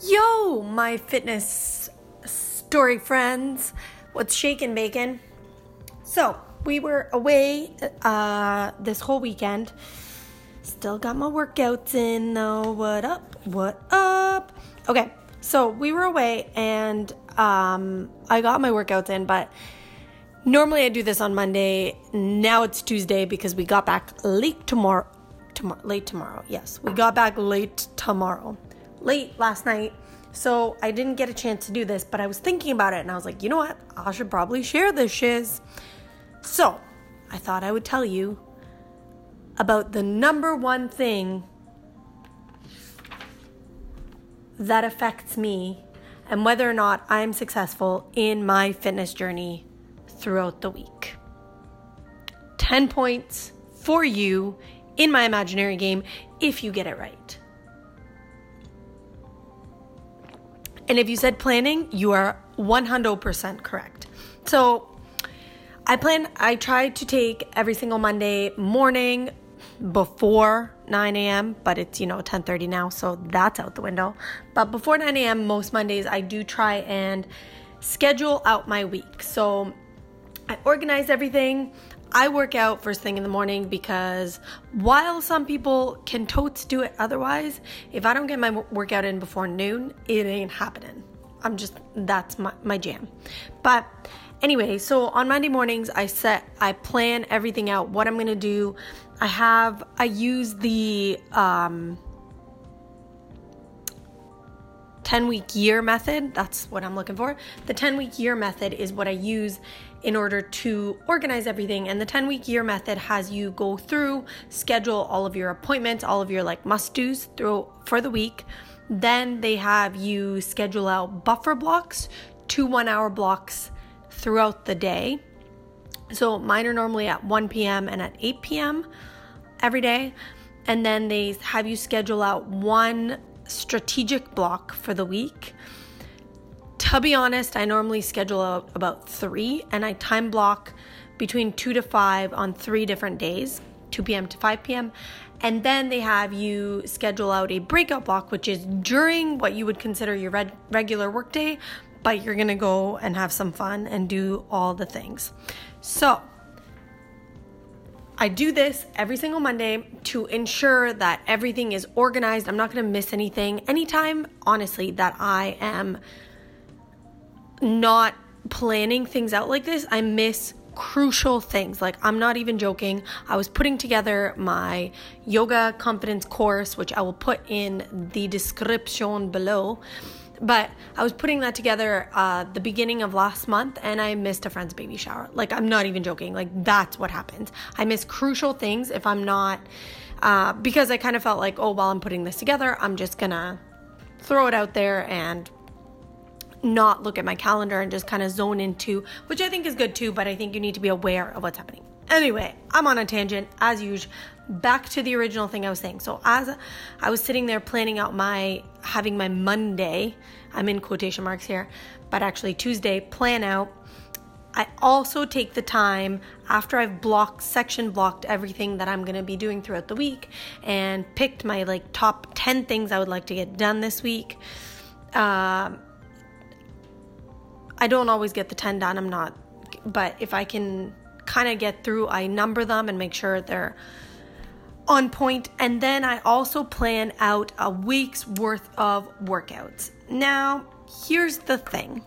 Yo, my fitness story friends. What's shaking, bacon? So, we were away uh, this whole weekend. Still got my workouts in though. What up? What up? Okay, so we were away and um, I got my workouts in, but normally I do this on Monday. Now it's Tuesday because we got back late tomorrow. Tomorrow, late tomorrow. Yes, we got back late tomorrow late last night, so I didn't get a chance to do this, but I was thinking about it and I was like, you know what? I should probably share this shiz. So I thought I would tell you about the number one thing that affects me and whether or not I'm successful in my fitness journey throughout the week. 10 points for you in my imaginary game if you get it right. And if you said planning, you are 100% correct. So I plan, I try to take every single Monday morning before 9 a.m., but it's, you know, 10.30 now, so that's out the window. But before 9 a.m., most Mondays, I do try and schedule out my week. So I organize everything. I work out first thing in the morning because while some people can totes do it otherwise, if I don't get my workout in before noon, it ain't happening. I'm just, that's my, my jam. But anyway, so on Monday mornings, I set, I plan everything out, what I'm gonna do. I have, I use the, um, 10 week year method. That's what I'm looking for. The 10 week year method is what I use in order to organize everything. And the 10 week year method has you go through, schedule all of your appointments, all of your like must do's through for the week. Then they have you schedule out buffer blocks, two one hour blocks throughout the day. So mine are normally at 1 p.m. and at 8 p.m. every day. And then they have you schedule out one strategic block for the week. To be honest, I normally schedule out about three and I time block between two to five on three different days 2 p.m. to 5 p.m. And then they have you schedule out a breakout block, which is during what you would consider your red, regular workday, but you're gonna go and have some fun and do all the things. So, I do this every single Monday to ensure that everything is organized. I'm not going to miss anything. Anytime, honestly, that I am not planning things out like this, I miss crucial things. Like, I'm not even joking. I was putting together my yoga confidence course, which I will put in the description below. But I was putting that together uh, the beginning of last month and I missed a friend's baby shower. Like, I'm not even joking. Like, that's what happens. I miss crucial things if I'm not, uh, because I kind of felt like, oh, while I'm putting this together, I'm just gonna throw it out there and not look at my calendar and just kind of zone into, which I think is good too, but I think you need to be aware of what's happening. Anyway, I'm on a tangent as usual. Back to the original thing I was saying. So as I was sitting there planning out my having my Monday, I'm in quotation marks here, but actually Tuesday plan out. I also take the time after I've blocked section blocked everything that I'm going to be doing throughout the week and picked my like top 10 things I would like to get done this week. Um, I don't always get the 10 done. I'm not, but if I can kind of get through, I number them and make sure they're on point. And then I also plan out a week's worth of workouts. Now, here's the thing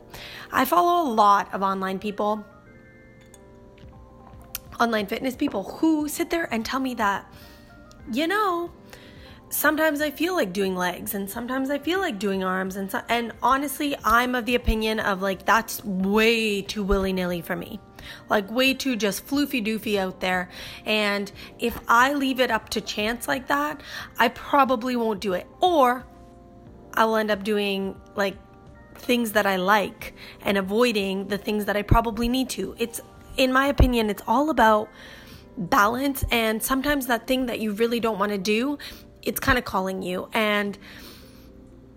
I follow a lot of online people, online fitness people who sit there and tell me that, you know, sometimes I feel like doing legs and sometimes I feel like doing arms and so, and honestly I'm of the opinion of like that's way too willy-nilly for me. Like way too just floofy doofy out there and if I leave it up to chance like that, I probably won't do it or I will end up doing like things that I like and avoiding the things that I probably need to. It's in my opinion it's all about balance and sometimes that thing that you really don't want to do it's kind of calling you. And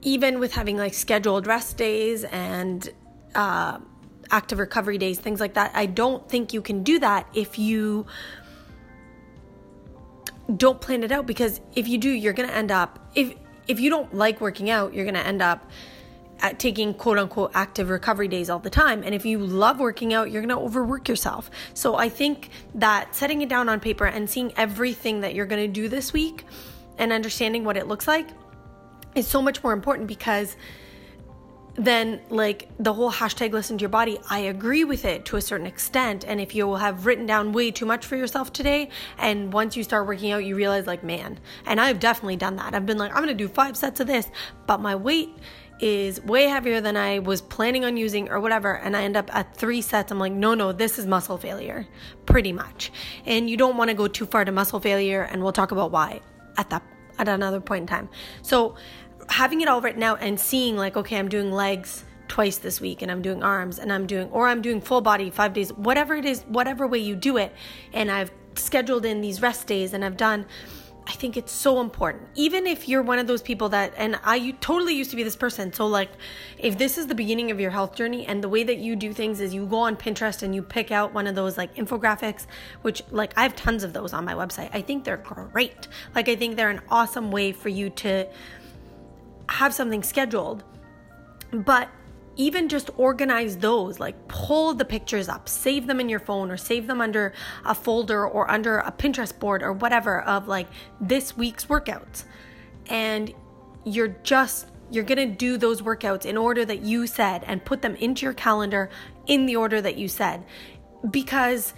even with having like scheduled rest days and uh, active recovery days, things like that, I don't think you can do that if you don't plan it out because if you do, you're going to end up if if you don't like working out, you're going to end up at taking quote unquote active recovery days all the time. And if you love working out, you're going to overwork yourself. So I think that setting it down on paper and seeing everything that you're going to do this week and understanding what it looks like is so much more important because then like the whole hashtag listen to your body i agree with it to a certain extent. And if you have written down way too much for yourself today and once you start working out you realize like man and i've definitely done that. I've been like i'm gonna do five sets of this but my weight is way heavier than i was planning on using or whatever and i end up at three sets. I'm like no no this is muscle failure pretty much. And you don't want to go too far to muscle failure and we'll talk about why at that at another point in time. So having it all written out and seeing like okay i'm doing legs twice this week and i'm doing arms and i'm doing or i'm doing full body five days whatever it is whatever way you do it and i've scheduled in these rest days and i've done i think it's so important. Even if you're one of those people that and i totally used to be this person so like if this is the beginning of your health journey and the way that you do things is you go on pinterest and you pick out one of those like infographics which like i have tons of those on my website. I think they're great. Like i think they're an awesome way for you to have something scheduled. But even just organize those, like pull the pictures up, save them in your phone or save them under a folder or under a Pinterest board or whatever of like this week's workouts. And you're just you're going to do those workouts in order that you said and put them into your calendar in the order that you said. Because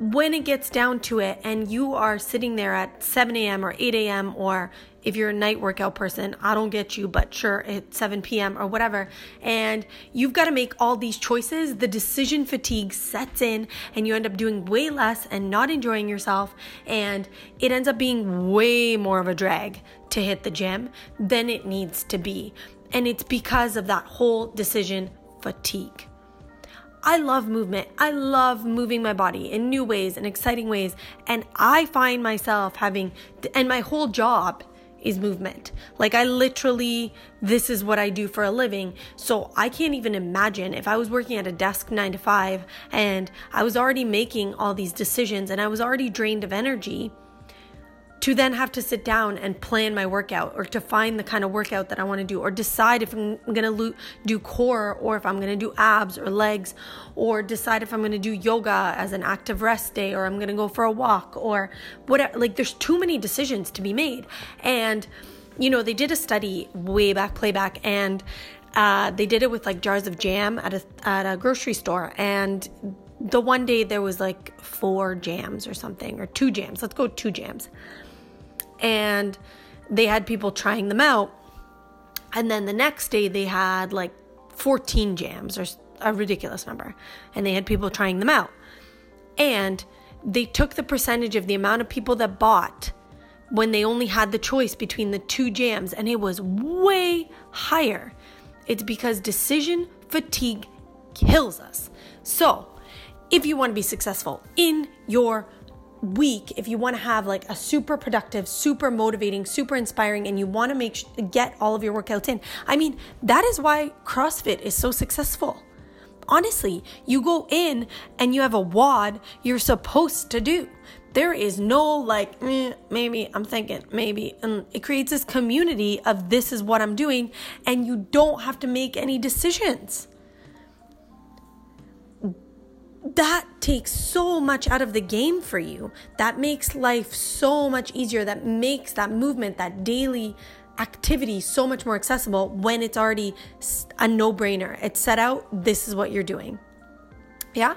when it gets down to it and you are sitting there at 7 a.m. or 8 a.m. or if you're a night workout person, I don't get you, but sure, at 7 p.m. or whatever. And you've got to make all these choices. The decision fatigue sets in, and you end up doing way less and not enjoying yourself. And it ends up being way more of a drag to hit the gym than it needs to be. And it's because of that whole decision fatigue. I love movement. I love moving my body in new ways and exciting ways. And I find myself having, and my whole job is movement. Like I literally, this is what I do for a living. So I can't even imagine if I was working at a desk nine to five and I was already making all these decisions and I was already drained of energy to then have to sit down and plan my workout or to find the kind of workout that I want to do or decide if I'm going to lo- do core or if I'm going to do abs or legs or decide if I'm going to do yoga as an active rest day or I'm going to go for a walk or whatever like there's too many decisions to be made. And you know they did a study way back playback and uh, they did it with like jars of jam at a at a grocery store. And the one day there was like four jams or something or two jams. Let's go two jams and they had people trying them out. And then the next day they had like 14 jams or a ridiculous number, and they had people trying them out. And they took the percentage of the amount of people that bought when they only had the choice between the two jams, and it was way higher. It's because decision fatigue kills us. So, if you want to be successful in your week if you want to have like a super productive super motivating super inspiring and you want to make sh- get all of your workouts in. I mean that is why crossfit is so successful. Honestly you go in and you have a WOD you're supposed to do. There is no like eh, maybe i'm thinking maybe and it creates this community of this is what i'm doing and you don't have to make any decisions that takes so much out of the game for you. That makes life so much easier. That makes that movement, that daily activity so much more accessible when it's already a no brainer. It's set out, this is what you're doing. Yeah?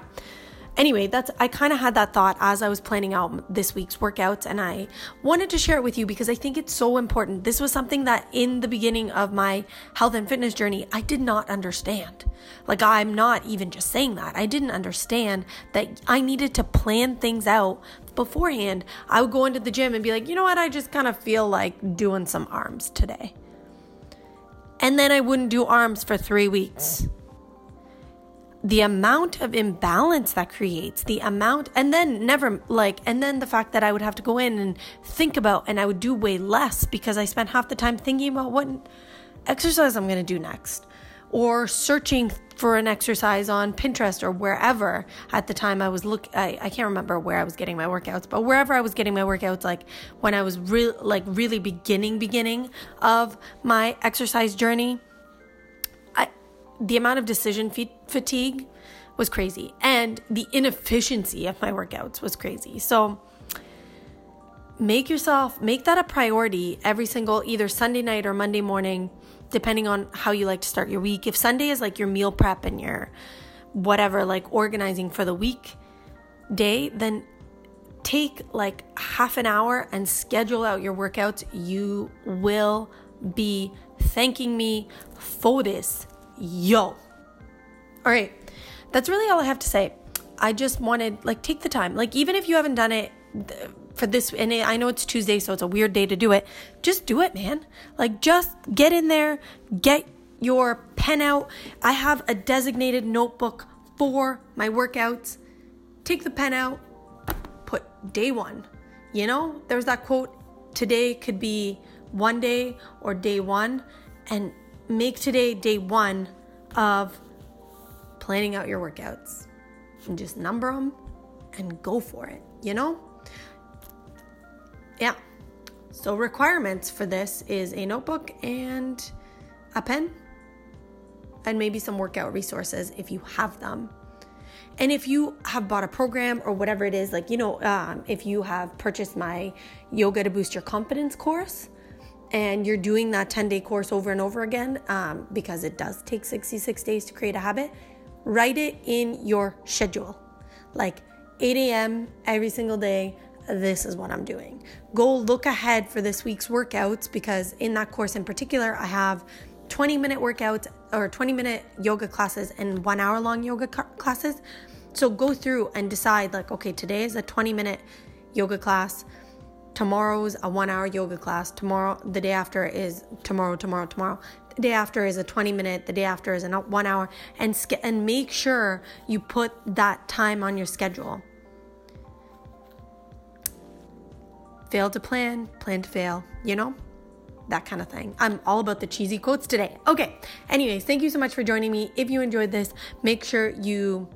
Anyway, that's I kind of had that thought as I was planning out this week's workouts and I wanted to share it with you because I think it's so important. This was something that in the beginning of my health and fitness journey, I did not understand. Like I'm not even just saying that. I didn't understand that I needed to plan things out beforehand. I would go into the gym and be like, "You know what? I just kind of feel like doing some arms today." And then I wouldn't do arms for 3 weeks the amount of imbalance that creates, the amount, and then never like, and then the fact that I would have to go in and think about, and I would do way less because I spent half the time thinking about what exercise I'm going to do next, or searching for an exercise on Pinterest or wherever. At the time I was look I, I can't remember where I was getting my workouts, but wherever I was getting my workouts, like when I was real like really beginning beginning of my exercise journey, the amount of decision fatigue was crazy and the inefficiency of my workouts was crazy. So make yourself make that a priority every single either Sunday night or Monday morning depending on how you like to start your week. If Sunday is like your meal prep and your whatever, like organizing for the week day, then take like half an hour and schedule out your workouts. You will be thanking me for this. Yo. All right. That's really all I have to say. I just wanted like take the time. Like even if you haven't done it for this and I know it's Tuesday so it's a weird day to do it. Just do it, man. Like just get in there, get your pen out. I have a designated notebook for my workouts. Take the pen out, put day 1. You know, there's that quote today could be one day or day 1 and make today day 1 of planning out your workouts. And just number them and go for it, you know? yeah. So, requirements for this is a notebook and a pen, and maybe some workout resources if you have them. And if you have bought a program or whatever it is, like, you know, um, if you have purchased my Yoga to Boost Your Confidence course and you're doing that 10 day course over and over again, um, because it does take 66 days to create a habit, write it in your schedule. Like 8 a.m. every single day, this is what I'm doing. Go look ahead for this week's workouts because in that course in particular, I have 20 minute workouts or 20 minute yoga classes and one hour long yoga classes. So go through and decide like, okay, today is a 20 minute yoga class. Tomorrow's a one hour yoga class. Tomorrow, the day after is tomorrow, tomorrow, tomorrow. The day after is a 20 minute. The day after is a one hour. And, and make sure you put that time on your schedule. fail to plan, plan to fail, you know? That kind of thing. I'm all about the cheesy quotes today. Okay. Anyways, thank you so much for joining me. If you enjoyed this, make sure you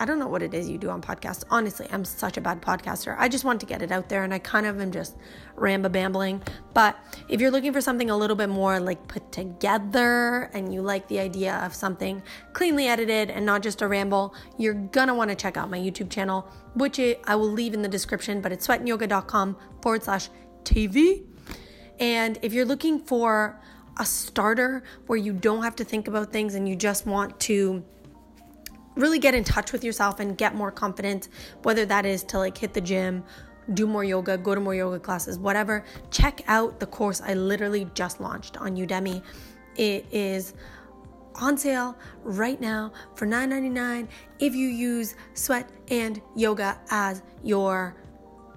I don't know what it is you do on podcasts. Honestly, I'm such a bad podcaster. I just want to get it out there and I kind of am just ramba bambling. But if you're looking for something a little bit more like put together and you like the idea of something cleanly edited and not just a ramble, you're gonna want to check out my YouTube channel, which I will leave in the description, but it's sweatandyoga.com forward slash TV. And if you're looking for a starter where you don't have to think about things and you just want to really get in touch with yourself and get more confident, whether that is to like hit the gym, do more yoga, go to more yoga classes, whatever, check out the course I literally just launched on Udemy. It is on sale right now for $9.99 if you use sweat and yoga as your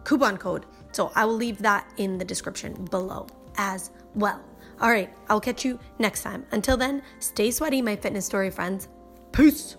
coupon code. So I will leave that in the description below as well. All right, I'll catch you next time. Until then, stay sweaty, my fitness story friends. Peace.